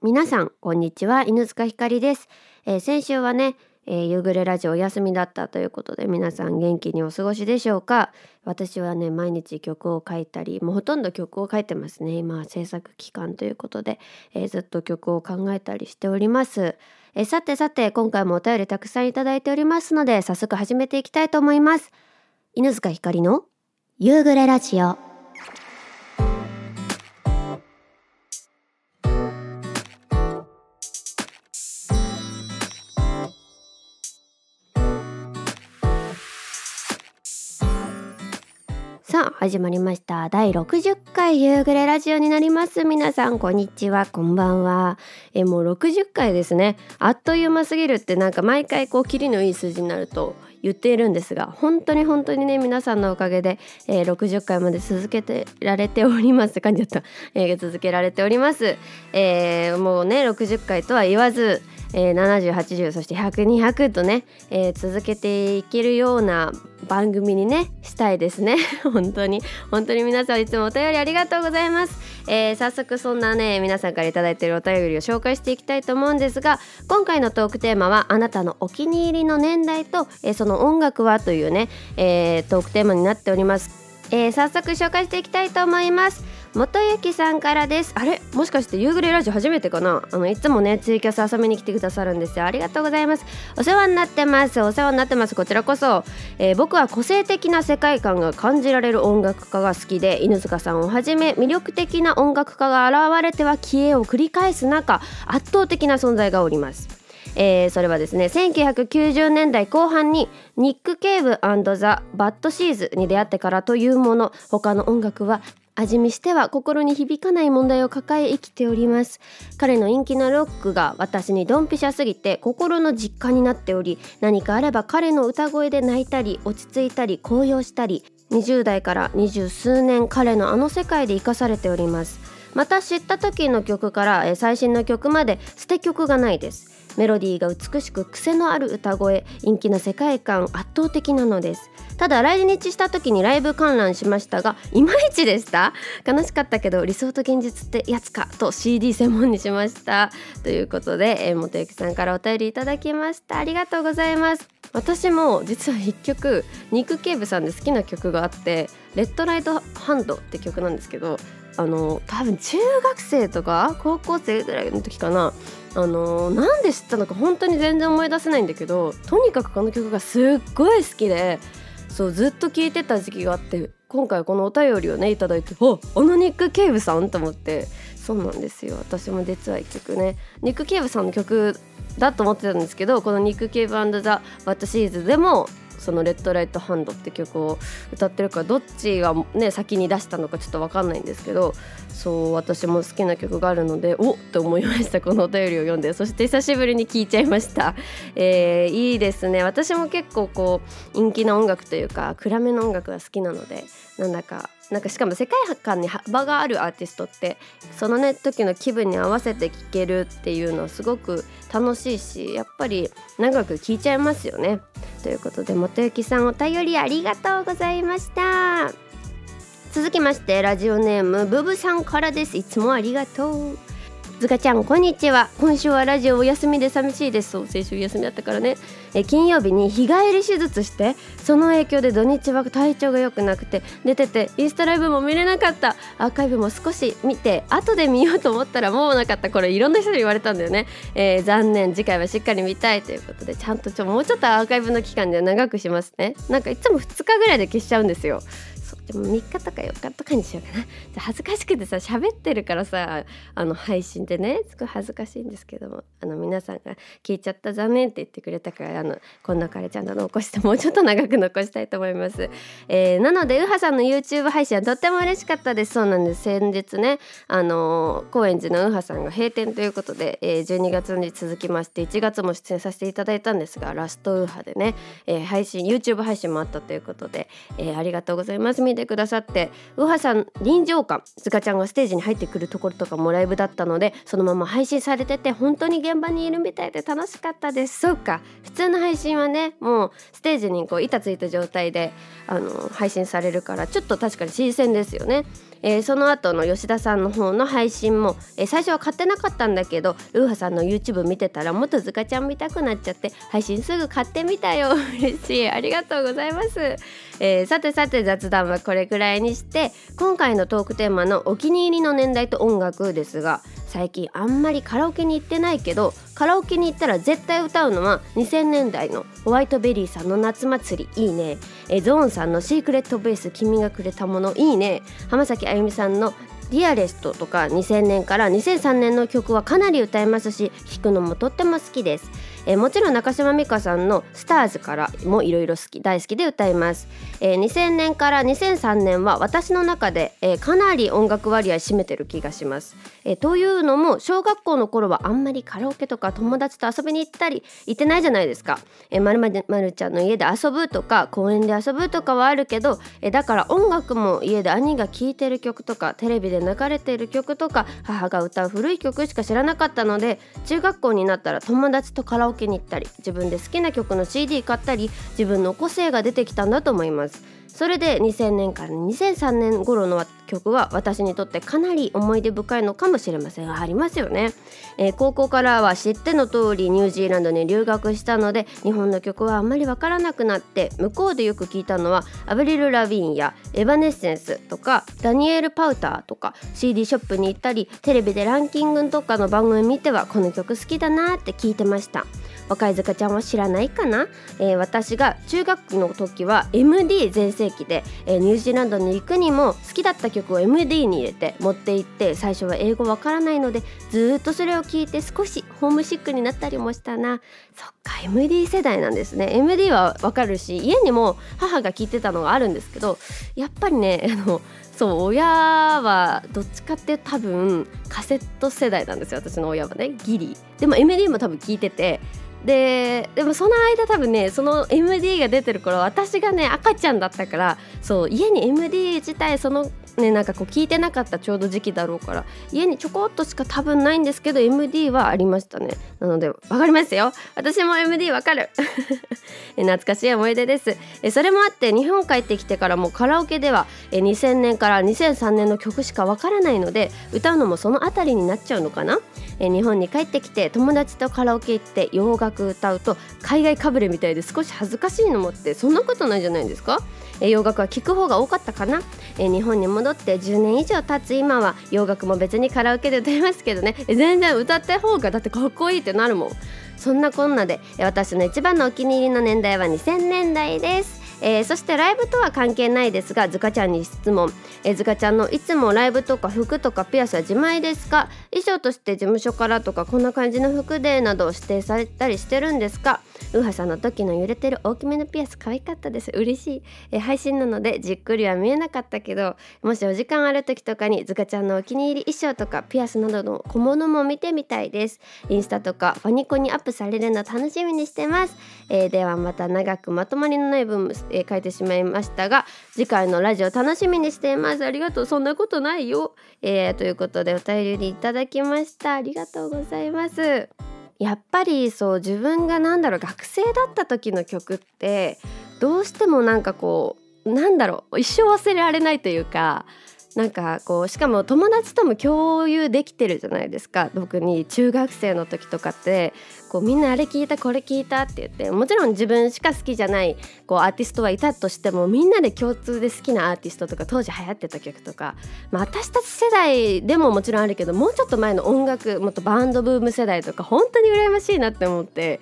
皆さんこんにちは。犬塚ひかりです、えー、先週はね、えー、夕暮れラジオお休みだったということで皆さん元気にお過ごしでしょうか。私はね毎日曲を書いたりもうほとんど曲を書いてますね。今制作期間ということで、えー、ずっと曲を考えたりしております。えさてさて今回もお便りたくさんいただいておりますので早速始めていきたいと思います。犬塚ひかりの夕暮れラジオ。始まりました。第60回夕暮れラジオになります。皆さんこんにちは。こんばんは。えもう60回ですね。あっという間すぎるってなんか毎回こうキリのいい数字になると言っているんですが本当に本当にね皆さんのおかげで、えー、60回まで続けてられております。感じだった、えー、続けられております、えー、もうね60回とは言わずえー、7080そして100200とね、えー、続けていけるような番組にねしたいですね。本当に。本当に皆さんいつもお便りありがとうございます、えー、早速そんなね皆さんから頂いているお便りを紹介していきたいと思うんですが今回のトークテーマはあなたのお気に入りの年代と、えー、その音楽はというね、えー、トークテーマになっております、えー、早速紹介していきたいと思います。元幸さんからです。あれ？もしかして夕暮れラジオ初めてかな？あのいつもねツイキャス遊びに来てくださるんですよ。ありがとうございます。お世話になってます。お世話になってます。こちらこそ、えー、僕は個性的な世界観が感じられる音楽家が好きで犬塚さんをはじめ魅力的な音楽家が現れては消えを繰り返す中圧倒的な存在がおります。えー、それはですね1990年代後半にニック・ケイヴ・ザ・バッド・シーズに出会ってからというもの。他の音楽は味見しては心に響かない問題を抱え生きております。彼の陰気なロックが私にドンピシャすぎて心の実家になっており何かあれば彼の歌声で泣いたり落ち着いたり高揚したり20代から二十数年彼のあの世界で生かされております。また知った時の曲から最新の曲まで捨て曲がないです。メロディーが美しく癖のある歌声陰気な世界観圧倒的なのです。ただ来日した時にライブ観覧しましたがいまいちでした。悲しかったけど理想と現実ってやつか？と CD 専門にしました。ということで、えー、元幸さんからお便りいただきました。ありがとうございます。私も実は1曲ニック・ケーブさんで好きな曲があって「レッドライトハンド」って曲なんですけどあの多分中学生とか高校生ぐらいの時かな。あのなんで知ったのか本当に全然思い出せないんだけどとにかくこの曲がすっごい好きでそうずっと聴いてた時期があって今回このお便りをね頂いて「ああのニック・ケイブさん?」と思ってそうなんですよ私も実は1曲ねニック・ケイブさんの曲だと思ってたんですけどこのニック・ケイブザ・バットシーズでもその「レッドライトハンド」って曲を歌ってるからどっちがね先に出したのかちょっと分かんないんですけどそう私も好きな曲があるのでおっと思いましたこのお便りを読んで。そして久しぶりに聴いちゃいました、えー、いいですね。私も結構こう陰気な音楽というか暗めの音楽が好きなのでなんだかなんかしかも世界観に幅があるアーティストってそのね時の気分に合わせて聴けるっていうのはすごく楽しいしやっぱり長く聴いちゃいますよね。ということで元幸さんお便りありがとうございました。続きましてラジオネームブブさんからです。いつもありがとう。ずかちゃんこんにちは。今週はラジオお休みで寂しいです。そう先週休みだったからね。え金曜日に日帰り手術してその影響で土日は体調が良くなくて出ててインスタライブも見れなかった。アーカイブも少し見て後で見ようと思ったらもうなかった。これいろんな人に言われたんだよね、えー、残念。次回はしっかり見たい。ということでちゃんとちょもうちょっとアーカイブの期間で長くしますね。なんかいつも2日ぐらいで消しちゃうんですよ。でも3日とか4日とかにしようかな。恥ずかしくてさ喋ってるからさあの配信でねすごい恥ずかしいんですけどもあの皆さんが聞いちゃった残念って言ってくれたからあのこんな彼ちゃんと残して もうちょっと長く残したいと思います、えー、なのでうはさんの YouTube 配信はとっても嬉しかったです。そうなんです。先日ねあの高円寺のうはさんが閉店ということで、えー、12月に続きまして1月も出演させていただいたんですがラストウーハでね、えー、配信 YouTube 配信もあったということで、えー、ありがとうございます。てくださってウハさん臨場感ずかちゃんがステージに入ってくるところとかもライブだったのでそのまま配信されてて本当に現場にいるみたいで楽しかったです。そうか普通の配信はねもうステージにこう板ついた状態であの配信されるからちょっと確かに新鮮ですよね。えー、その後の吉田さんの方の配信も、えー、最初は買ってなかったんだけどルーハさんの YouTube 見てたらもっとずかちゃん見たくなっちゃって配信すぐ買ってみたよ。嬉しい。ありがとうございます、えー、さてさて雑談はこれくらいにして今回のトークテーマのお気に入りの年代と音楽ですが最近あんまりカラオケに行ってないけどカラオケに行ったら絶対歌うのは2000年代のホワイトベリーさんの夏祭り。いいね。えゾーンさんのシークレットベース君がくれたもの。いいね。浜崎あゆみさんのディアレストとか2000年から2003年の曲はかなり歌えますし聴くのもとっても好きです。えー、もちろん中島美嘉さんの「スターズ」からもいろいろ好き大好きで歌います、えー、2000年から2003年は私の中で、えー、かなり音楽割合占めてる気がします、えー、というのも小学校の頃はあんまりカラオケとか友達と遊びに行ったり行ってないじゃないですか、えー、まるまるちゃんの家で遊ぶとか公園で遊ぶとかはあるけど、えー、だから音楽も家で兄が聴いてる曲とかテレビで流れてる曲とか母が歌う古い曲しか知らなかったので中学校になったら友達とカラオケケに行ったり自分で好きな曲の CD 買ったり自分の個性が出てきたんだと思います。それで2000年から2003年頃の曲は私にとってかなり思い出深いのかもしれません。ありますよね、えー、高校からは知っての通りニュージーランドに留学したので日本の曲はあんまりわからなくなって向こうでよく聞いたのはアブリル・ラビーンやエバネッセンスとかダニエル・パウターとか CD ショップに行ったりテレビでランキングとかの番組見てはこの曲好きだなって聞いてました。若い塚ちゃんは知らないかな、えー、私が中学の時は MD 全盛期で、えー、ニュージーランドに行くにも好きだった曲を MD に入れて持って行って最初は英語わからないのでずっとそれを聞いて少しホームシックになったりもしたな。そっか MD 世代なんですね。MD はわかるし家にも母が聞いてたのがあるんですけどやっぱりね あのそう親はどっちかって多分カセット世代なんですよ。私の親はねギリ。でも MD も多分聞いててででもその間多分ねその MD が出てる頃私がね赤ちゃんだったからそう家に MD 自体そのねなんかこう聞いてなかったちょうど時期だろうから家にちょこっとしか多分ないんですけど MD はありましたね。なので分かりますよ。私も MD わかる。懐かしい思い出です。それもあって日本帰ってきてからもカラオケでは2000年から2003年の曲しかわからないので歌うのもその辺りになっちゃうのかな。日本に帰ってきて友達とカラオケ行って洋楽歌うと海外かぶれみたいで少し恥ずかしいのもってそんなことないじゃないですか？洋楽は聴く方が多かったかな？日本に戻って10年以上経つ今は洋楽も別にカラオケで歌いますけどね。全然歌った方がだってかっこいいってなるもん。そんなこんなで私の一番のお気に入りの年代は2000年代です。えー、そしてライブとは関係ないですがずかちゃんに質問、えー、ずかちゃんのいつもライブとか服とかピアスは自前ですか？衣装として事務所からとかこんな感じの服でなどを指定されたりしてるんですか？ウーハさんの時の揺れてる大きめのピアス可愛かったです。嬉しい、えー、配信なのでじっくりは見えなかったけどもしお時間ある時とかにずかちゃんのお気に入り衣装とかピアスなどの小物も見てみたいです。インスタとかファニコにアップされるの楽しみにしてます、えー、ではまた長くまとまりのない分えー、書いてしまいましたが次回のラジオ楽しみにしています。ありがとう。そんなことないよ、えー、ということでお便りいただきました。ありがとうございます。やっぱりそう自分が何だろう学生だった時の曲ってどうしてもなんかこうなんだろう一生忘れられないというかなんかこうしかも友達とも共有できてるじゃないですか。特に中学生の時とかってこうみんなあれ聞いたこれ聞いたって言ってもちろん自分しか好きじゃないこうアーティストはいたとしてもみんなで共通で好きなアーティストとか当時流行ってた曲とか、まあ、私たち世代でももちろんあるけどもうちょっと前の音楽もっとバンドブーム世代とか本当に羨ましいなって思って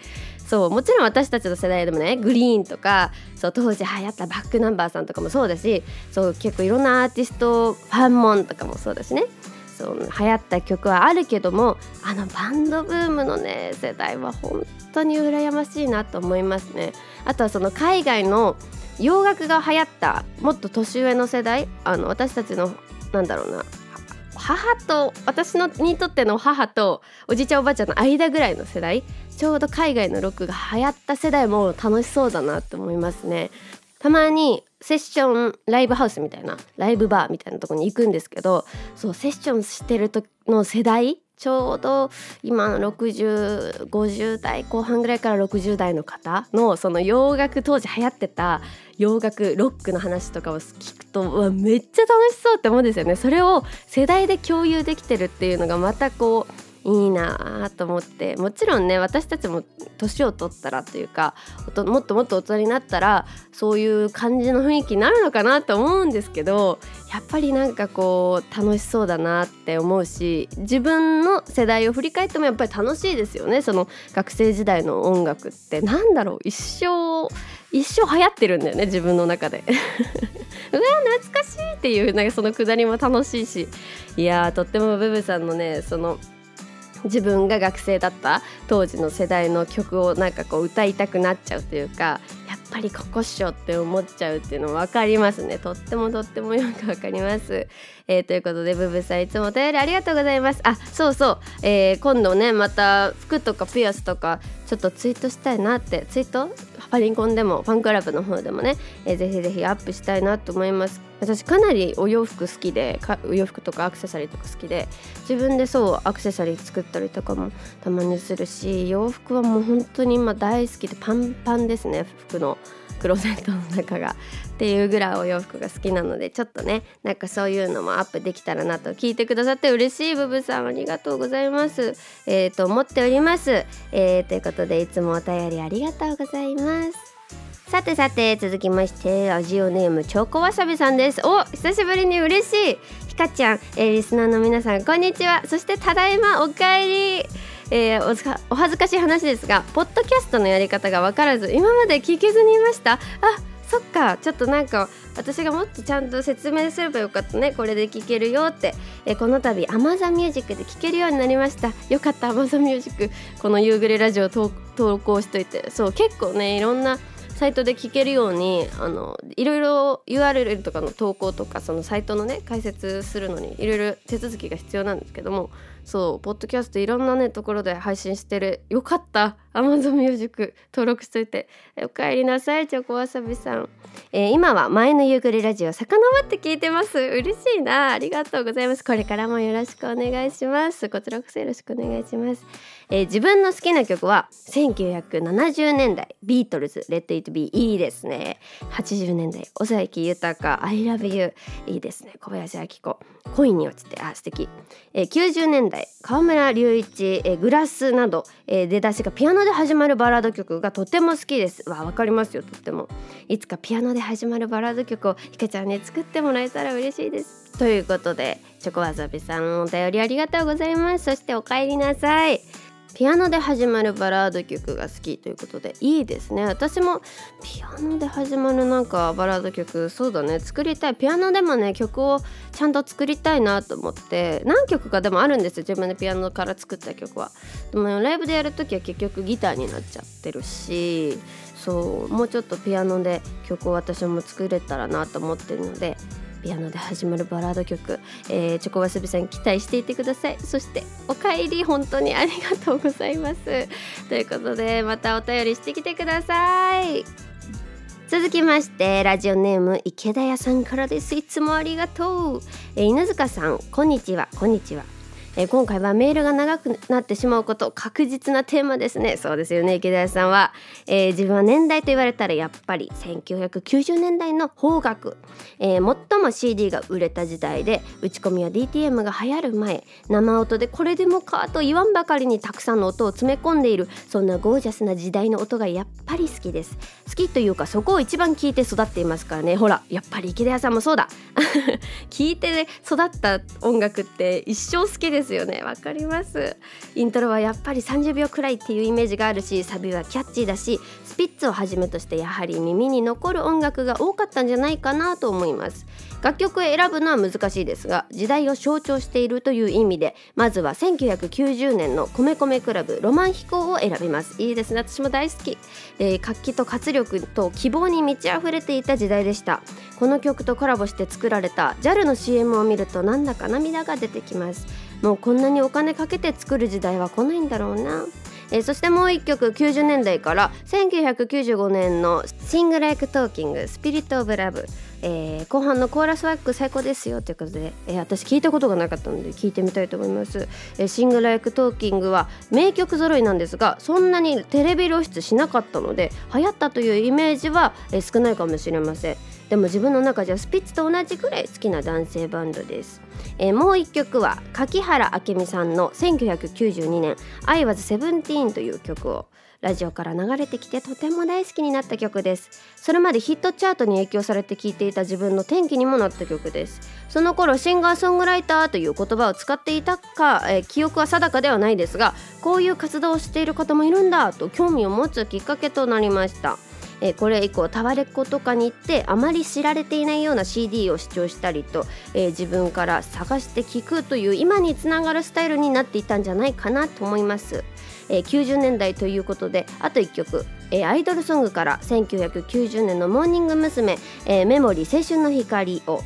そうもちろん私たちの世代でもねグリーンとかそう当時流行ったバックナンバーさんとかもそうだしそう結構いろんなアーティストファンモンとかもそうだしねそう流行った曲はあるけどもあのバンドブームのね世代は本当に羨ましいなと思いますね。あとはその海外の洋楽が流行ったもっと年上の世代あの私たちのなんだろうな母と私のにとっての母とおじいちゃんおばあちゃんの間ぐらいの世代ちょうど海外のロックが流行った世代も楽しそうだなって思いますね。たまにセッションライブハウスみたいなライブバーみたいなとこに行くんですけどそうセッションしてる時の世代ちょうど今6050代後半ぐらいから60代の方のその洋楽当時流行ってた洋楽ロックの話とかを聞くとわめっちゃ楽しそうって思うんですよね。それを世代で共有できてるっていうのがまたこういいなと思ってもちろんね私たちも年を取ったらというかもっともっと大人になったらそういう感じの雰囲気になるのかなと思うんですけどやっぱりなんかこう楽しそうだなって思うし自分の世代を振り返ってもやっぱり楽しいですよね。その学生時代の音楽って。なんだろう一生一生流行ってるんだよね自分の中で。うわ懐かしいっていうなんかそのくだりも楽しいし。いやーとってもブブさんのねその自分が学生だった当時の世代の曲をなんかこう歌いたくなっちゃうというかやっぱりここっしょって思っちゃうっていうの分かりますね。とってもとってもよく分かります、えー、ということでブブさんいつもお便りありがとうございます。あそうそう、えー、今度ねまた服とかピアスとかちょっとツイートしたいなって。ツイート？パリンコンでもファンクラブの方でもね、えー、ぜひぜひアップしたいなと思います。私かなりお洋服好きでお洋服とかアクセサリーとか好きで。自分でそうアクセサリー作ったりとかもたまにするし洋服はもう本当に今大好きでパンパンですね服の。クローゼットの中がっていうぐらいお洋服が好きなのでちょっとねなんかそういうのもアップできたらなと聞いてくださって嬉しいブブさんありがとうございます。えー、と思っております、えー、ということでいつもお便りありがとうございます。さてさて続きましてラジオネームチョコわさびさんです。お久しぶりに嬉しい。ひかちゃん、えー、リスナーの皆さんこんにちは。そしてただいまおかえり。えー、お恥ずかしい話ですがポッドキャストのやり方が分からず今まで聞けずにいました。あそっか。ちょっとなんか私がもっとちゃんと説明すればよかったね。これで聞けるよって、えこの度 Amazon Music で聞けるようになりました。よかった Amazon Music この夕暮れラジオ投稿しといて。そう結構ねいろんなサイトで聞けるようにあのいろいろ URL とかの投稿とかそのサイトのね解説するのにいろいろ手続きが必要なんですけどもそうポッドキャストいろんなねところで配信してる。よかった。Amazon Music 登録しといて。おかえりなさいチョコわさびさん、えー、今は前の夕暮れラジオ遡って聞いてます。嬉しいな。ありがとうございます。これからもよろしくお願いします。こちらこそよろしくお願いします。えー、自分の好きな曲は1970年代ビートルズ「Let It Be」いいですね。80年代尾崎豊「I Love You」いいですね。小林明子恋に落ちてあ素敵、えー、90年代河村隆一、えー、グラスなど、えー、出だしがピアノで始まるバラード曲がとても好きです。わわかりますよとっても。いつかピアノで始まるバラード曲をひかちゃんに作ってもらえたら嬉しいです。ということでチョコわさびさんお便りありがとうございます。そしてお帰りなさい。ピアノで始まるバラード曲が好きということでいいですね。私もピアノで始まるなんかバラード曲そうだね。作りたい。ピアノでもね曲をちゃんと作りたいなと思って何曲かでもあるんですよ。自分でピアノから作った曲は。でもライブでやる時は結局ギターになっちゃってるしそうもうちょっとピアノで曲を私も作れたらなと思ってるのでピアノで始まるバラード曲、えー、チョコバスビさん期待していてください。そしてお帰り本当にありがとうございます。ということでまたお便りしてきてください。続きましてラジオネーム池田屋さんからです。いつもありがとう、えー、犬塚さんこんにちはこんにちは。えー、今回はメールが長くなってしまうこと確実なテーマですね。そうですよね。池田さんは、えー、自分は年代と言われたらやっぱり1990年代の邦楽、えー、最も CD が売れた時代で打ち込みや DTM が流行る前。生音でこれでもかと言わんばかりにたくさんの音を詰め込んでいる。そんなゴージャスな時代の音がやっぱり好きです。好きというかそこを一番聞いて育っていますからね。ほらやっぱり池田屋さんもそうだ。聞いて育った音楽って一生好きです。ですよね。わかります。イントロはやっぱり30秒くらいっていうイメージがあるしサビはキャッチーだしスピッツをはじめとしてやはり耳に残る音楽が多かったんじゃないかなと思います。楽曲を選ぶのは難しいですが時代を象徴しているという意味でまずは1990年の米米クラブロマン飛行を選びます。いいですね。私も大好き、えー、活気と活力と希望に満ち溢れていた時代でした。この曲とコラボして作られた JAL の CM を見るとなんだか涙が出てきます。もうこんなにお金かけて作る時代は来ないんだろうな。えー、そしてもう一曲90年代から1995年の「Sing Like Talking Spirit of Love」えー、後半のコーラスワーク最高ですよということで、えー、私聞いたことがなかったので聞いてみたいと思います、えー、シングライクトーキングは名曲揃いなんですがそんなにテレビ露出しなかったので流行ったというイメージは、え少ないかもしれません。でも自分の中じゃスピッツと同じくらい好きな男性バンドです、えもう一曲は柿原明美さんの1992年「I was 17」という曲をラジオから流れてきてとても大好きになった曲です。それまでヒットチャートに影響されて聴いていた自分の転機にもなった曲です。その頃シンガーソングライターという言葉を使っていたか、えー、記憶は定かではないですがこういう活動をしている方もいるんだと興味を持つきっかけとなりました。え、これ以降タワレコとかに行ってあまり知られていないような CD を視聴したりと、え、自分から探して聴くという今につながるスタイルになっていたんじゃないかなと思います。えー、90年代ということであと1曲、え、アイドルソングから1990年のモーニング娘、え、メモリー青春の光を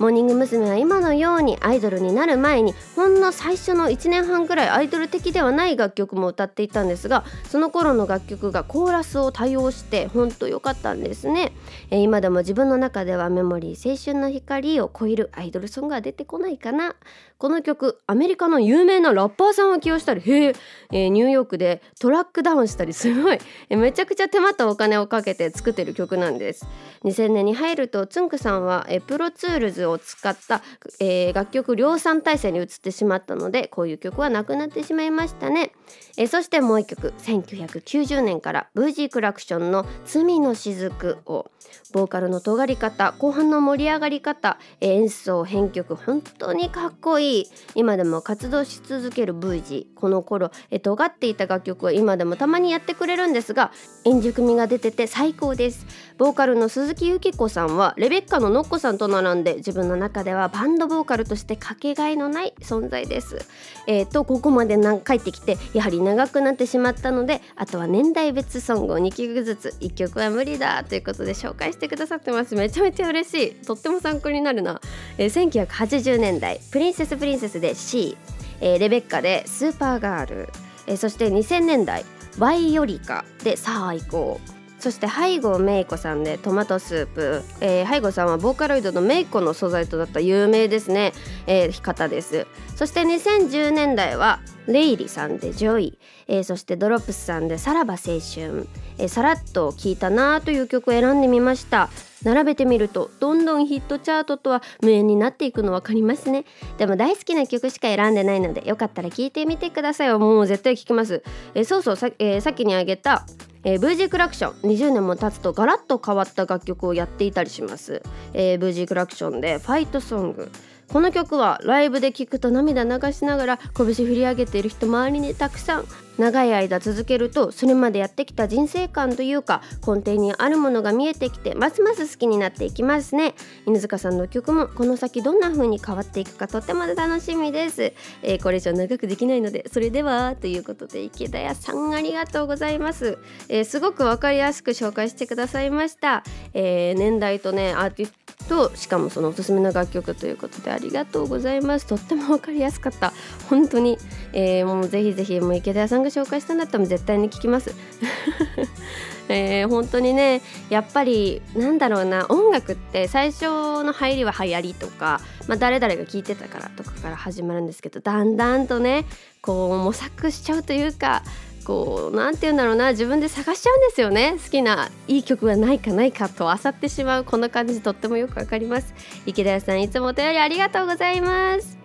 モーニング娘。は今のようにアイドルになる前にほんの最初の1年半くらいアイドル的ではない楽曲も歌っていたんですがその頃の楽曲がコーラスを多用してほんと良かったんですね、えー、今でも自分の中では Memory 青春の光を超えるアイドルソングは出てこないかなこの曲アメリカの有名なラッパーさんを起用したりへええー、ニューヨークでトラックダウンしたりすごい、えー、めちゃくちゃ手間とお金をかけて作ってる曲なんです。2000年に入るとつんくさんは、えー、 Pro Tools を使った、えー、楽曲量産体制に移ってしまったのでこういう曲はなくなってしまいましたね、え、そしてもう一曲1990年からブージークラクションの「罪の雫」をボーカルの尖り方後半の盛り上がり方演奏編曲本当にかっこいい。今でも活動し続けるブージーこの頃え尖っていた楽曲を今でもたまにやってくれるんですが円熟味が出てて最高です。ボーカルの鈴木由紀子さんはレベッカのノッコさんと並んで自分の中ではバンドボーカルとしてかけがえのない存在です。えー、とここまで帰ってきてやはり長くなってしまったのであとは年代別ソングを2曲ずつ1曲は無理だということで紹介してくださってます。めちゃめちゃ嬉しい。とっても参考になるな、えー、1980年代プリンセスプリンセスで C、えー、レベッカで Super Girl、えー、そして2000年代バイオリカでさあ行こう。そして拝郷メイコさんでトマトスープ、えー、拝郷さんはボーカロイドのメイコの素材となった有名ですね、えー、方です。そして2010年代はレイリさんで Joy、えー、そしてドロップスさんでさらば青春、えー、さらっと聴いたなという曲を選んでみました。並べてみるとどんどんヒットチャートとは無縁になっていくの分かりますね。でも大好きな曲しか選んでないのでよかったら聴いてみてくださいもう絶対聴きます、えー、そうそうさ,、えー、さっきにあげたえー、VG クラクション。20年も経つとガラッと変わった楽曲をやっていたりします、えー、VG クラクションでファイトソング。この曲はライブで聴くと涙流しながら拳振り上げている人周りにたくさん長い間続けるとそれまでやってきた人生観というか根底にあるものが見えてきてますます好きになっていきますね。犬塚さんの曲もこの先どんな風に変わっていくかとても楽しみです、えー、これ以上長くできないのでそれではということで池田屋さんありがとうございます、えー、すごくわかりやすく紹介してくださいました、えー、年代とねアーティストとしかもそのおすすめの楽曲ということでありがとうございます。とってもわかりやすかった。本当に、えー、もうぜひぜひもう池田屋さんが紹介したんだったら絶対に聞きます。えー、本当にねやっぱりなんだろうな音楽って最初の入りは流行りとか、まあ、誰々が聴いてたからとかから始まるんですけどだんだんとねこう模索しちゃうというかこう何て言うんだろうな自分で探しちゃうんですよね。好きないい曲がないかないかと漁ってしまうこの感じとってもよくわかります。池田屋さんいつもお便りありがとうございます。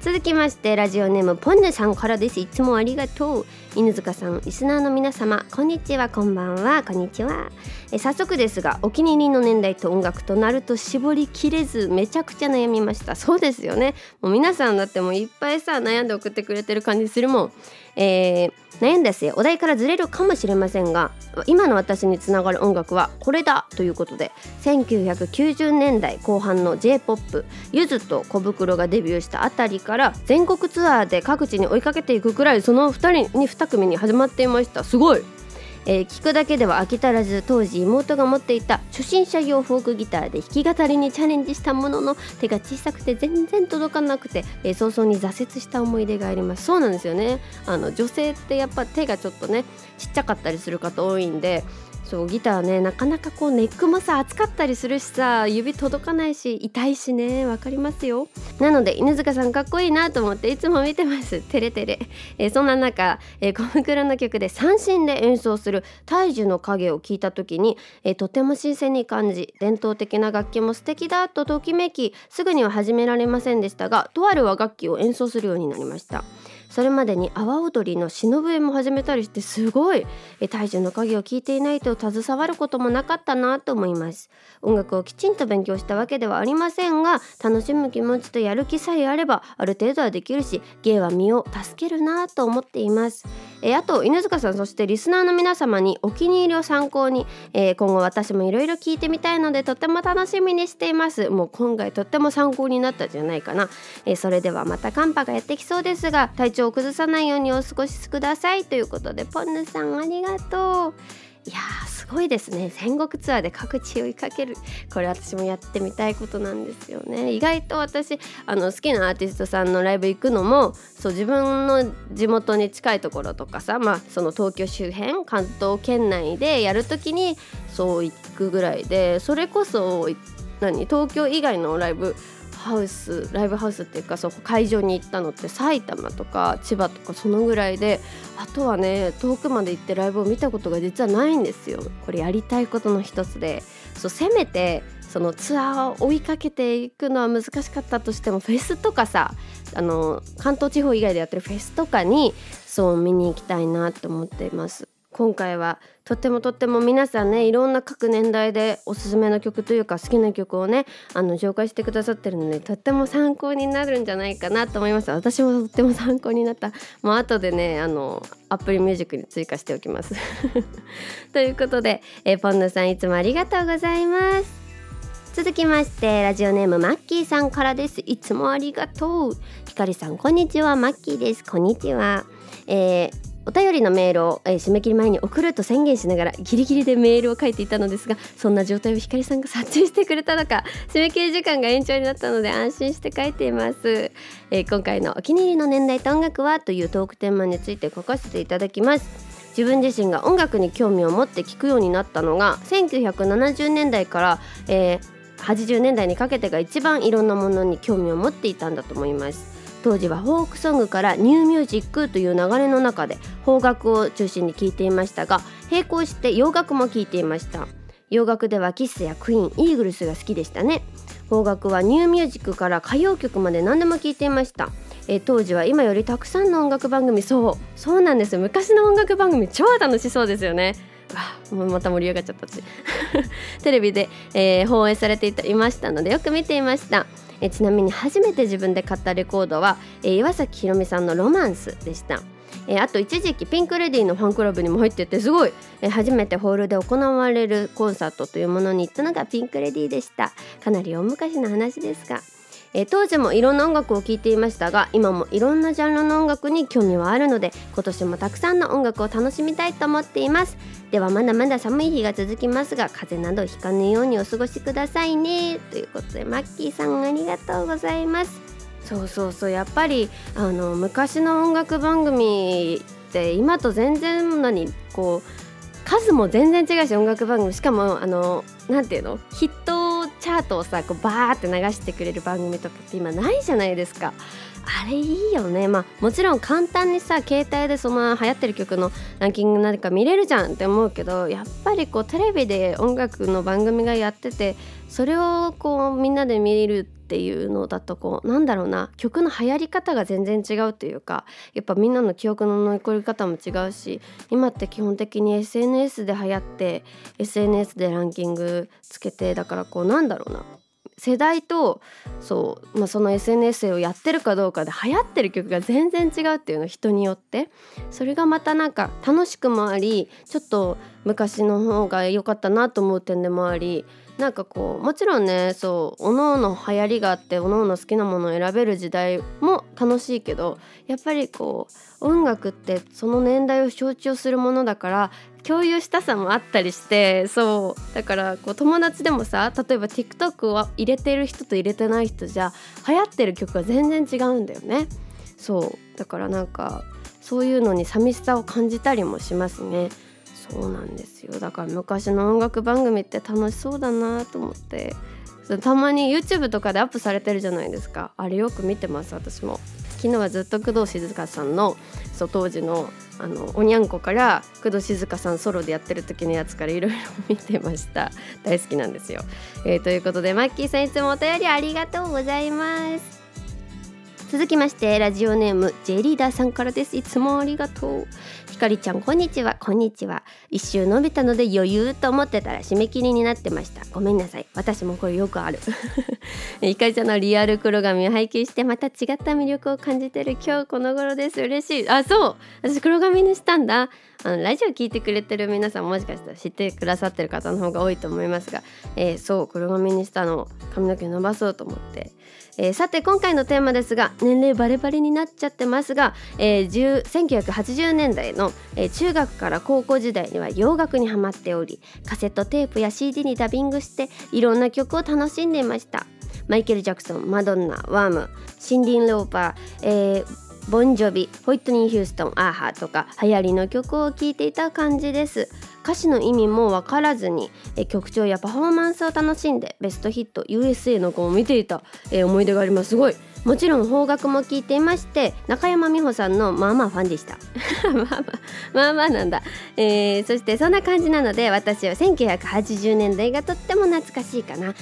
続きましてラジオネームポンヌさんからです。いつもありがとう。犬塚さんリスナーの皆様こんにちは。こんばんは。こんにちは。え早速ですがお気に入りの年代と音楽となると絞りきれずめちゃくちゃ悩みました。そうですよね。もう皆さんだってもういっぱいさ悩んで送ってくれてる感じするもん。えー、悩んだ末お題からずれるかもしれませんが今の私につながる音楽はこれだということで1990年代後半の j p o p ゆずと小袋がデビューしたあたりから全国ツアーで各地に追いかけていくくらいその2人に2組に始まっていました。すごい。えー、聞くだけでは飽き足らず当時妹が持っていた初心者用フォークギターで弾き語りにチャレンジしたものの手が小さくて全然届かなくて、えー、早々に挫折した思い出があります。そうなんですよね。あの女性ってやっぱ手がちょっとねちっちゃかったりする方多いんでそうギターねなかなかこうネックもさ熱かったりするしさ指届かないし痛いしねわかりますよ。なので犬塚さんかっこいいなと思っていつも見てます。テレテレ、えー、そんな中、えー、コムクロの曲で三振で演奏する「大樹の影」を聞いた時に、えー、とても新鮮に感じ伝統的な楽器も素敵だとときめきすぐには始められませんでしたがとある和楽器を演奏するようになりました。それまでに阿波踊りの忍笛も始めたりしてすごい大樹の影を聞いていないと携わることもなかったなと思います。音楽をきちんと勉強したわけではありませんが楽しむ気持ちとやる気さえあればある程度はできるし芸は身を助けるなと思っています。えあと犬塚さんそしてリスナーの皆様にお気に入りを参考に、えー、今後私もいろいろ聞いてみたいのでとっても楽しみにしています。もう今回とっても参考になったんじゃないかな、えー、それではまた寒波がやってきそうですが体調調を崩さないようにお過ごしくださいということでポンヌさんありがとう。いやーすごいですね。全国ツアーで各地を追いかける。これ私もやってみたいことなんですよね。意外と私あの好きなアーティストさんのライブ行くのもそう自分の地元に近いところとかさまあその東京周辺関東圏内でやる時にそう行くぐらいでそれこそ何東京以外のライブハウスライブハウスっていうかそう会場に行ったのって埼玉とか千葉とかそのぐらいであとはね遠くまで行ってライブを見たことが実はないんですよ。これやりたいことの一つで。そうせめてそのツアーを追いかけていくのは難しかったとしてもフェスとかさあの関東地方以外でやってるフェスとかにそう見に行きたいなって思っています。今回はとってもとっても皆さんねいろんな各年代でおすすめの曲というか好きな曲をねあの紹介してくださってるのでとっても参考になるんじゃないかなと思います。私もとっても参考になった。もう後でねあのアプリミュージックに追加しておきます。ということで、えポンヌさんいつもありがとうございます。続きましてラジオネームマッキーさんからです。いつもありがとう。ひかりさんこんにちは。マッキーです。こんにちは、えーお便りのメールを、えー、締め切り前に送ると宣言しながらギリギリでメールを書いていたのですがそんな状態をひかりさんが察知してくれたのか 締め切り時間が延長になったので安心して書いています、えー、今回のお気に入りの年代と音楽はというトークテーマについて書かせていただきます。自分自身が音楽に興味を持って聴くようになったのが1970年代から、えー、80年代にかけてが一番いろんなものに興味を持っていたんだと思います。当時はフォークソングからニューミュージックという流れの中で邦楽を中心に聴いていましたが並行して洋楽も聴いていました。洋楽ではキッスやクイーンイーグルスが好きでしたね。邦楽はニューミュージックから歌謡曲まで何でも聴いていました。え当時は今よりたくさんの音楽番組そうそうなんです昔の音楽番組超楽しそうですよね。わもうまた盛り上がっちゃったし。テレビで、えー、放映されていましたのでよく見ていました。えちなみに初めて自分で買ったレコードは、え岩崎宏美さんの「ロマンス」でした。えあと一時期ピンク・レディーのファンクラブにも入っててすごい、え初めてホールで行われるコンサートというものに行ったのがピンク・レディーでしたかなり大昔の話ですがえー、当時もいろんな音楽を聴いていましたが今もいろんなジャンルの音楽に興味はあるので今年もたくさんの音楽を楽しみたいと思っています。ではまだまだ寒い日が続きますが風邪などひかぬようにお過ごしくださいね。ということでマッキーさんありがとうございます。そうそうそうやっぱりあの昔の音楽番組って今と全然何こう数も全然違うし音楽番組。しかもあのなんていうの？ヒットチャートをさこうバーって流してくれる番組とかって今ないじゃないですか。あれいいよねまあもちろん簡単にさ携帯でその流行ってる曲のランキングなんか見れるじゃんって思うけどやっぱりこうテレビで音楽の番組がやっててそれをこうみんなで見るってていうのだとこうなんだろうな曲の流行り方が全然違うというかやっぱみんなの記憶の残り方も違うし今って基本的に SNS で流行って SNS でランキングつけてだからこうなんだろうな世代とそう、まあ、その SNS をやってるかどうかで流行ってる曲が全然違うっていうの人によってそれがまたなんか楽しくもありちょっと昔の方が良かったなと思う点でもありなんかこうもちろんねそうおのおの流行りがあっておのおの好きなものを選べる時代も楽しいけどやっぱりこう音楽ってその年代を象徴するものだから共有したさもあったりしてそうだからこう友達でもさ例えば TikTok を入れてる人と入れてない人じゃ流行ってる曲が全然違うんだよねそうだからなんかそういうのに寂しさを感じたりもしますね。そうなんですよ。だから昔の音楽番組って楽しそうだなと思って。たまに YouTube とかでアップされてるじゃないですか。あれよく見てます私も。昨日はずっと工藤静香さんのそう当時のあのおにゃんこから工藤静香さんソロでやってる時のやつからいろいろ見てました。大好きなんですよ、えー、ということでマッキーさんいつもお便りありがとうございます。続きましてラジオネーム J リーダーさんからです。いつもありがとう。かりちゃんこんにちは。こんにちは。一周伸びたので余裕と思ってたら締め切りになってました。ごめんなさい。私もこれよくある。ひかりちゃんのリアル黒髪を拝見してまた違った魅力を感じてる。今日この頃です。嬉しい。あそう。私黒髪にしたんだ。あのラジオ聞いてくれてる皆さんもしかしたら知ってくださってる方の方が多いと思いますが、えー、そう。黒髪にしたの髪の毛伸ばそうと思って。えー、さて今回のテーマですが年齢バレバレになっちゃってますが、えー、1980年代の、えー、中学から高校時代には洋楽にはまっておりカセットテープや CD にダビングしていろんな曲を楽しんでいました。マイケル・ジャクソンマドンナワームシンディン・ローパー、えーボンジョビホイットニー・ヒューストンアーハーとか流行りの曲を聴いていた感じです。歌詞の意味も分からずに曲調やパフォーマンスを楽しんでベストヒット USA の子を見ていた、え思い出があります。すごい。もちろん邦楽も聴いていまして中山美穂さんのまあまあファンでした。まあまあまあまあなんだ、えー、そしてそんな感じなので私は1980年代がとっても懐かしいかな。やっ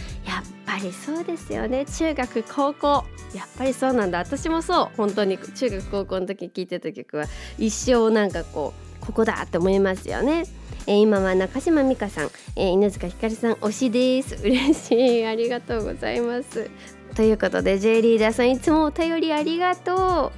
ぱりそうですよね。中学高校。やっぱりそうなんだ。私もそう。本当に。中学高校の時聴いてた曲は。一生なんかこうここだって思いますよね。えー、今は中島美香さん、えー、犬塚ひかりさん推しです。嬉しい。ありがとうございます。ということで J リーダーさんいつもお便りありがと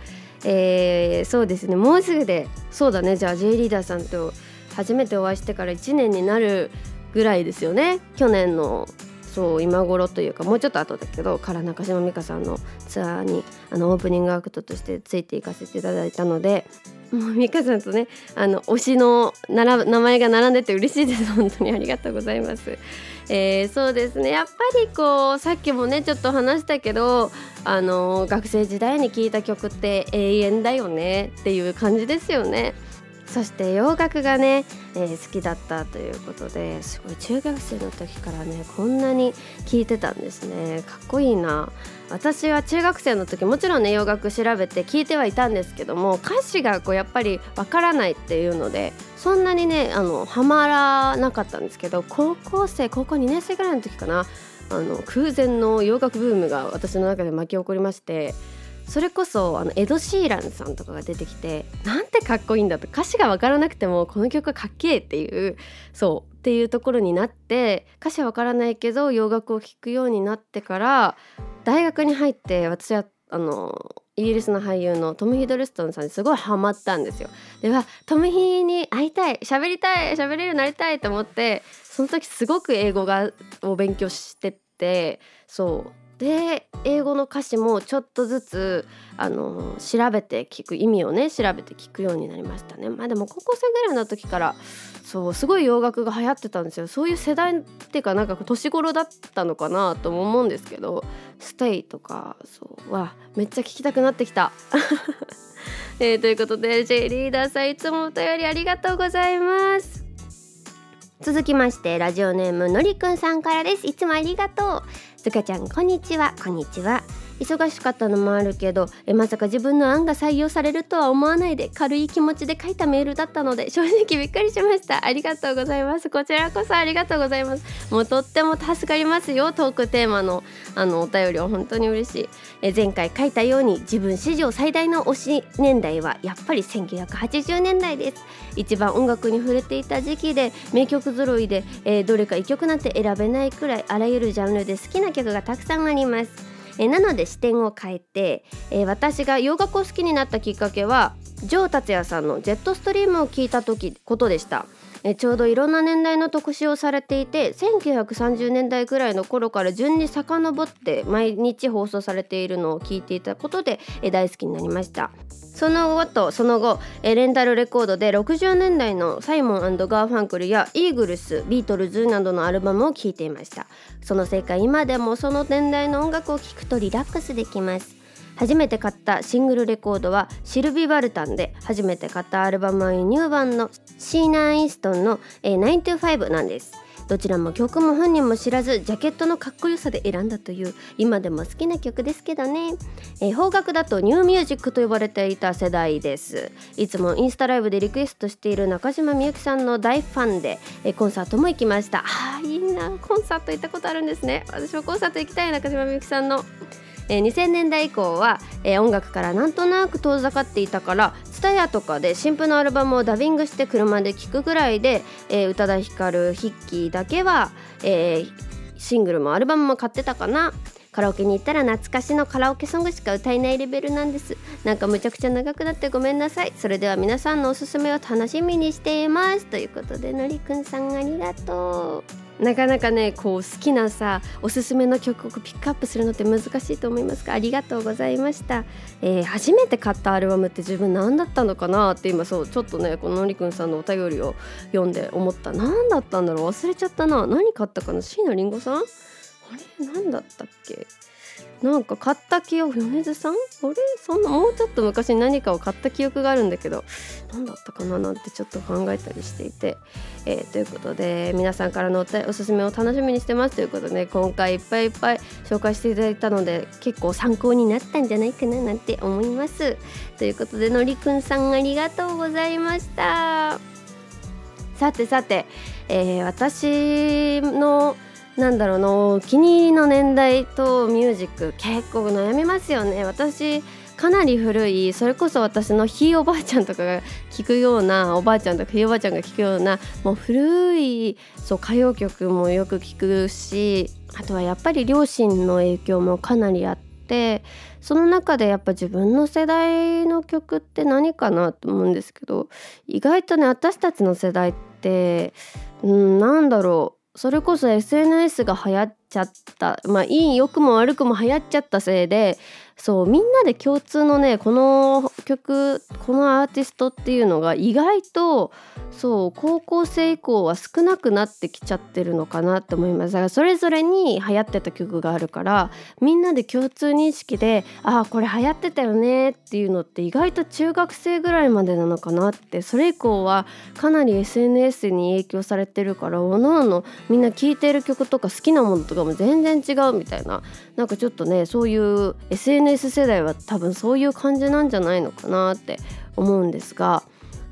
う。えー、そうですね。もうすぐでそうだね。じゃあ J リーダーさんと初めてお会いしてから1年になるぐらいですよね。去年のそう今頃というかもうちょっと後だけどから中島美嘉さんのツアーにあのオープニングアクトとしてついていかせていただいたのでもう美香さんとねあの推しの名前が並んでて嬉しいです本当にありがとうございます。えー、そうですねやっぱりこうさっきもねちょっと話したけどあの学生時代に聴いた曲って永遠だよねっていう感じですよね。そして洋楽がね、えー、好きだったということですごい中学生の時からねこんなに聴いてたんですねかっこいいな私は中学生の時もちろんね洋楽調べて聞いてはいたんですけども歌詞がこうやっぱりわからないっていうのでそんなにねあのハマらなかったんですけど高校生高校2年生ぐらいの時かな。あの空前の洋楽ブームが私の中で巻き起こりましてそれこそあのエド・シーランさんとかが出てきてなんてかっこいいんだと歌詞が分からなくてもこの曲はかっけえっていうそうっていうところになって歌詞は分からないけど洋楽を聴くようになってから大学に入って私はあのイギリスの俳優のトム・ヒドルストンさんにすごいハマったんですよ。ではトム・ヒに会いたい喋りたい喋れるようになりたいと思ってその時すごく英語がを勉強しててそうで英語の歌詞もちょっとずつあの調べて聞く意味をね調べて聞くようになりましたねまあでも高校生ぐらいの時からそうすごい洋楽が流行ってたんですよそういう世代っていうかなんか年頃だったのかなとも思うんですけど「ステイとかそうわめっちゃ聞きたくなってきた。えー、ということで J リーダーさんいつもお便りありがとうございます。続きましてラジオネームのりくんさんからですいつもありがとうつかちゃんこんにちは。こんにちは。忙しかったのもあるけどえまさか自分の案が採用されるとは思わないで軽い気持ちで書いたメールだったので正直びっくりしました。ありがとうございます。こちらこそありがとうございます。もうとっても助かりますよ。トークテーマのあのお便りは本当に嬉しい。え前回書いたように自分史上最大の推し年代はやっぱり1980年代です。一番音楽に触れていた時期で名曲揃いで、えー、どれか1曲なんて選べないくらいあらゆるジャンルで好きな曲がたくさんあります。えなので視点を変えて、え私が洋楽を好きになったきっかけはジョー達也さんの「ジェットストリーム」を聞いた時ことでした。えちょうどいろんな年代の特集をされていて1930年代ぐらいの頃から順に遡って毎日放送されているのを聞いていたことでえ大好きになりました。その後とその後レンタルレコードで60年代のサイモンガーファンクルやイーグルスビートルズなどのアルバムを聴いていました。そのせいか今でもその年代の音楽を聴くとリラックスできます。初めて買ったシングルレコードはシルビ・バルタンで初めて買ったアルバムはニュー版のシーナ・インストンの「925」なんです。どちらも曲も本人も知らずジャケットのかっこよさで選んだという今でも好きな曲ですけどね、えー、方角だとニューミュージックと呼ばれていた世代です。いつもインスタライブでリクエストしている中島みゆきさんの大ファンで、えー、コンサートも行きました。あーいいな。コンサート行ったことあるんですね。私もコンサート行きたい中島みゆきさんの。えー、2000年代以降は、えー、音楽からなんとなく遠ざかっていたから TSUTAYA とかで新譜のアルバムをダビングして車で聴くぐらいで、えー、宇多田ヒカルヒッキーだけは、えー、シングルもアルバムも買ってたかな。カラオケに行ったら懐かしのカラオケソングしか歌えないレベルなんです。なんかむちゃくちゃ長くなってごめんなさい。それでは皆さんのおすすめを楽しみにしています。ということでのりくんさんありがとう。なかなかねこう好きなさおすすめの曲をピックアップするのって難しいと思いますがありがとうございました、えー、初めて買ったアルバムって自分何だったのかなって今そうちょっとねこののりくんさんのお便りを読んで思った。何だったんだろう？忘れちゃったな。何買ったかな？椎名林檎さん？あれ？何だったっけ？なんか買った記憶米津さん？あれそんなもうちょっと昔何かを買った記憶があるんだけど何だったかななんてちょっと考えたりしていて、えー、ということで皆さんからのおすすめを楽しみにしてますということで今回いっぱいいっぱい紹介していただいたので結構参考になったんじゃないかななんて思います。ということでのりくんさんありがとうございました。さてさて、えー、私のなんだろうなお気に入りの年代とミュージック結構悩みますよね。私かなり古いそれこそ私のひいおばあちゃんとかが聴くようなおばあちゃんとかひいおばあちゃんが聴くようなもう古いそう歌謡曲もよく聴くしあとはやっぱり両親の影響もかなりあってその中でやっぱ自分の世代の曲って何かなと思うんですけど意外とね私たちの世代ってうんなんだろう。それこそ SNS が流行っちゃった。まあいい良くも悪くも流行っちゃったせいでそうみんなで共通のねこの曲このアーティストっていうのが意外とそう高校生以降は少なくなってきちゃってるのかなって思います。だからそれぞれに流行ってた曲があるからみんなで共通認識でああこれ流行ってたよねっていうのって意外と中学生ぐらいまでなのかなってそれ以降はかなり SNS に影響されてるからおのおのみんな聴いてる曲とか好きなものとかも全然違うみたいななんかちょっとねそういう SNS 世代は多分そういう感じなんじゃないのかなって思うんですが。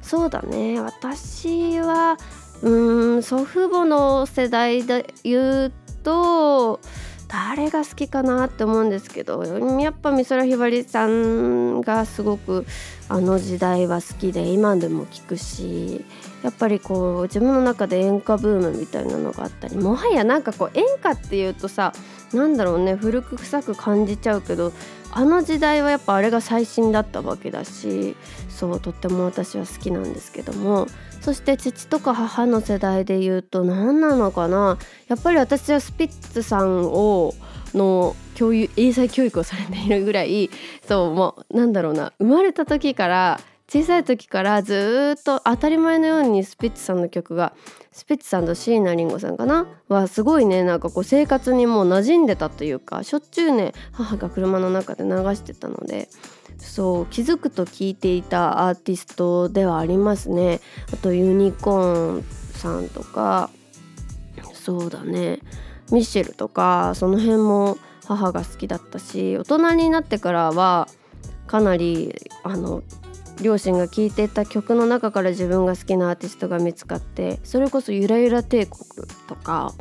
そうだね私はうん祖父母の世代で言うと誰が好きかなって思うんですけどやっぱ美空ひばりさんがすごくあの時代は好きで今でも聴くしやっぱりこう自分の中で演歌ブームみたいなのがあったりもはやなんかこう演歌っていうとさなんだろうね古く臭く感じちゃうけどあの時代はやっぱあれが最新だったわけだしそうとっても私は好きなんですけどもそして父とか母の世代で言うと何なのかなやっぱり私はスピッツさんをの教育英才教育をされているぐらいそうもうなんだろうな生まれた時から小さい時からずっと当たり前のようにスピッツさんの曲がスピッツさんと椎名林檎さんかなはすごいねなんかこう生活にもう馴染んでたというかしょっちゅうね母が車の中で流してたのでそう気づくと聴いていたアーティストではありますね。あとユニコーンさんとかそうだね。ミッシェルとかその辺も母が好きだったし大人になってからはかなりあの両親が聴いていた曲の中から自分が好きなアーティストが見つかってそれこそ「ゆらゆら帝国」とか、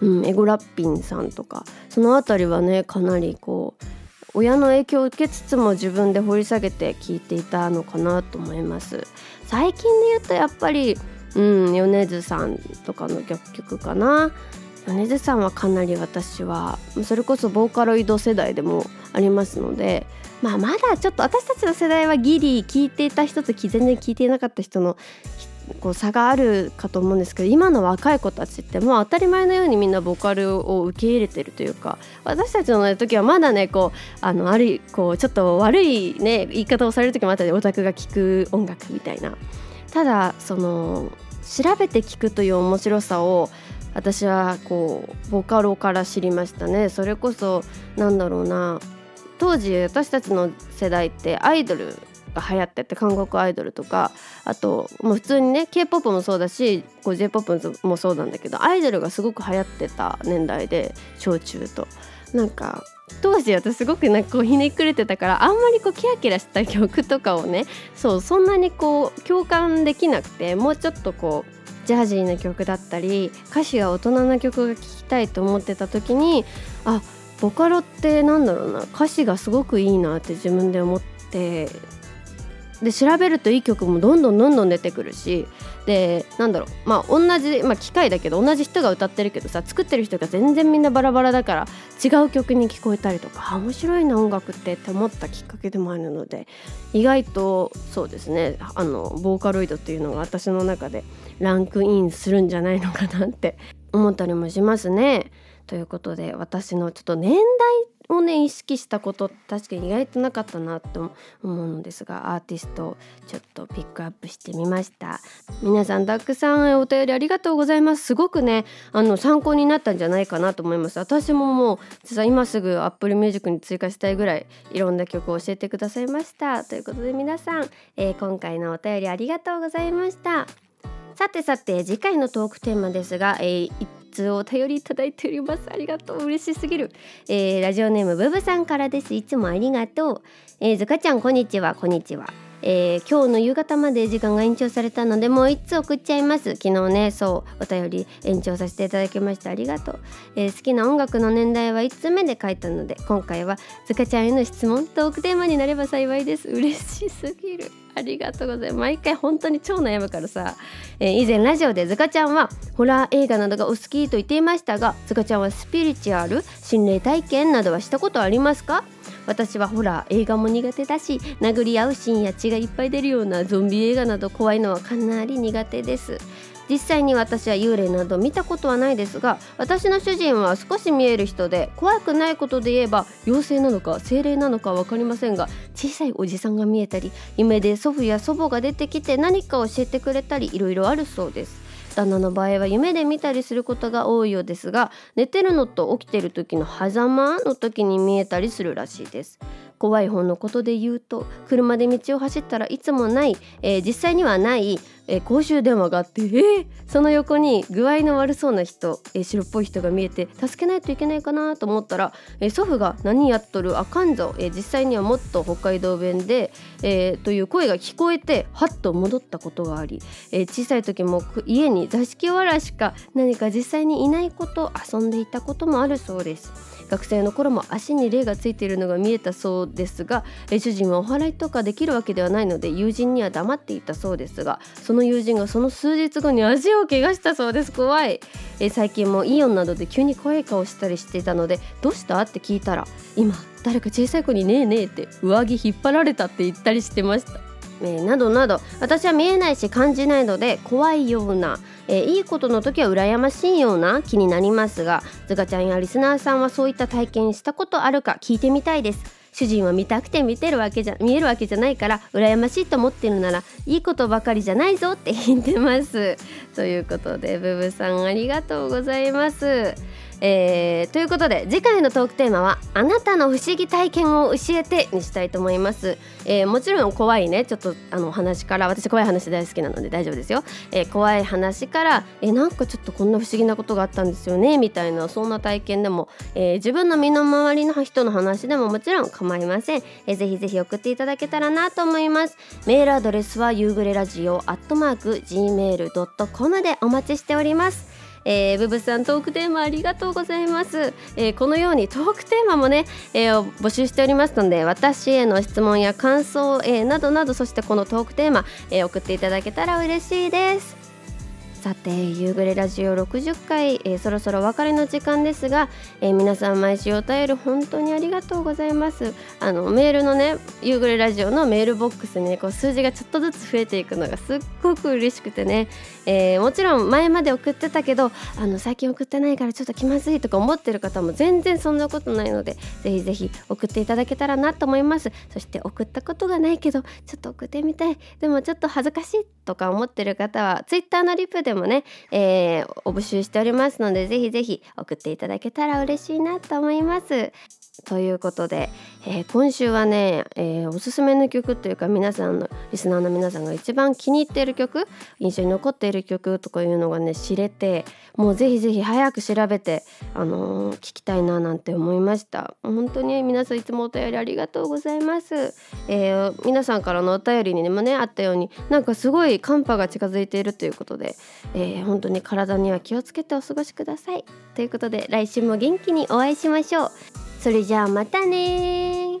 うん、エゴラッピンさんとかその辺りはねかなりこう親の影響を受けつつも自分で掘り下げて聴いていたのかなと思います。最近で言うとやっぱりうん米津さんとかの楽曲かな。米津さんはかなり私はそれこそボーカロイド世代でもありますのでまあまだちょっと私たちの世代はギリ聞いていた人と全然聞いていなかった人のこう差があるかと思うんですけど今の若い子たちってもう当たり前のようにみんなボーカルを受け入れてるというか私たちの時はまだねこうあのあるこうちょっと悪いね言い方をされる時もあったりオタクが聴く音楽みたいな。ただその調べて聞くという面白さを私はこうボカロから知りましたね。それこそなんだろうな当時私たちの世代ってアイドルが流行ってて韓国アイドルとかあともう普通にね k p o p もそうだし j p o p もそうなんだけどアイドルがすごく流行ってた年代で小中と。なんか当時私すごくなんかこうひねくれてたからあんまりこうキラキラした曲とかをねそうそんなにこう共感できなくてもうちょっとこうジャージーな曲だったり歌詞が大人な曲が聴きたいと思ってた時にあボカロってなんだろうな歌詞がすごくいいなって自分で思ってで調べるといい曲もどんどんどんどん出てくるしでなんだろうまあ同じ、まあ、機械だけど同じ人が歌ってるけどさ作ってる人が全然みんなバラバラだから違う曲に聞こえたりとか面白いな音楽ってって思ったきっかけでもあるので意外とそうですねあのボーカロイドっていうのが私の中でランクインするんじゃないのかなって思ったりもしますね。ということで私のちょっと年代をね意識したこと確かに意外となかったなと思うのですがアーティストをちょっとピックアップしてみました。皆さんたくさんお便りありがとうございます。すごくねあの参考になったんじゃないかなと思います。私ももう実は今すぐ Apple Music に追加したいぐらいいろんな曲を教えてくださいました。ということで皆さん、えー、今回のお便りありがとうございました。さてさて次回のトークテーマですが、えー、通お便りいただいております。ありがとう。嬉しすぎる、えー、ラジオネームブブさんからです。いつもありがとう、えー、ずかちゃんこんにちは。こんにちは。えー、今日の夕方まで時間が延長されたのでもう1つ送っちゃいます。昨日ねそうお便り延長させていただきました。ありがとう、えー、好きな音楽の年代は1つ目で書いたので今回はずかちゃんへの質問トークテーマになれば幸いです。嬉しすぎる。ありがとうございます。毎回本当に超悩むからさ、えー、以前ラジオでズカちゃんはホラー映画などがお好きと言っていましたがズカちゃんはスピリチュアル心霊体験などはしたことありますか？私はホラー映画も苦手だし殴り合うシーンや血がいっぱい出るようなゾンビ映画など怖いのはかなり苦手です。実際に私は幽霊など見たことはないですが私の主人は少し見える人で怖くないことで言えば妖精なのか精霊なのか分かりませんが小さいおじさんが見えたり夢で祖父や祖母が出てきて何か教えてくれたりいろいろあるそうです。旦那の場合は夢で見たりすることが多いようですが寝てるのと起きてる時の狭間の時に見えたりするらしいです。怖い本のことで言うと車で道を走ったらいつもない、えー、実際にはない、えー、公衆電話があって、えー、その横に具合の悪そうな人、えー、白っぽい人が見えて助けないといけないかなと思ったら、えー、祖父が何やっとるあかんぞ、えー、実際にはもっと北海道弁で、えー、という声が聞こえてはっと戻ったことがあり、えー、小さい時も家に座敷わらしか何か実際にいないこと遊んでいたこともあるそうです。学生の頃も足に霊がついているのが見えたそうですが主人はお祓いとかできるわけではないので友人には黙っていたそうですがその友人がその数日後に足を怪我したそうです。怖い。え最近もイオンなどで急に怖い顔したりしていたのでどうした？って聞いたら今誰か小さい子にねえねえって上着引っ張られたって言ったりしてました。えー、などなど私は見えないし感じないので怖いようなえー、いいことの時は羨ましいような気になりますがズガちゃんやリスナーさんはそういった体験したことあるか聞いてみたいです。主人は見たくて見てるわけじゃ見えるわけじゃないから羨ましいと思ってるならいいことばかりじゃないぞって言ってます。ということでブブさんありがとうございます。えー、ということで次回のトークテーマは「あなたの不思議体験を教えて」にしたいと思います、えー、もちろん怖いね。ちょっとあの話から私怖い話大好きなので大丈夫ですよ、えー、怖い話から「えなんかちょっとこんな不思議なことがあったんですよね」みたいなそんな体験でも、え自分の身の回りの人の話でももちろん構いません、えー、ぜひぜひ送っていただけたらなと思います。メールアドレスは夕暮れラジオアットマーク gmail.com でお待ちしております。えー、ブブさんトークテーマありがとうございます、えー、このようにトークテーマもね、えー、募集しておりますので私への質問や感想、えー、などなどそしてこのトークテーマ、えー、送っていただけたら嬉しいです。さて夕暮れラジオ60回、えー、そろそろお別れの時間ですが、えー、皆さん毎週お便り本当にありがとうございます。あのメールのね夕暮れラジオのメールボックスに、ね、こう数字がちょっとずつ増えていくのがすっごく嬉しくてね、えー、もちろん前まで送ってたけどあの最近送ってないからちょっと気まずいとか思ってる方も全然そんなことないのでぜひぜひ送っていただけたらなと思います。そして送ったことがないけどちょっと送ってみたい。でもちょっと恥ずかしいとか思ってる方は Twitter のリプででもね、えー、お募集しておりますのでぜひぜひ送っていただけたら嬉しいなと思います。ということで、えー、今週はね、えー、おすすめの曲というか皆さんのリスナーの皆さんが一番気に入っている曲印象に残っている曲とかいうのがね知れてもうぜひぜひ早く調べて、あのー、聞きたいななんて思いました。本当に皆さんいつもお便りありがとうございます、えー、皆さんからのお便りにもねあったようになんかすごい寒波が近づいているということで、え、本当に体には気をつけてお過ごしください。ということで来週も元気にお会いしましょう。それじゃあまたね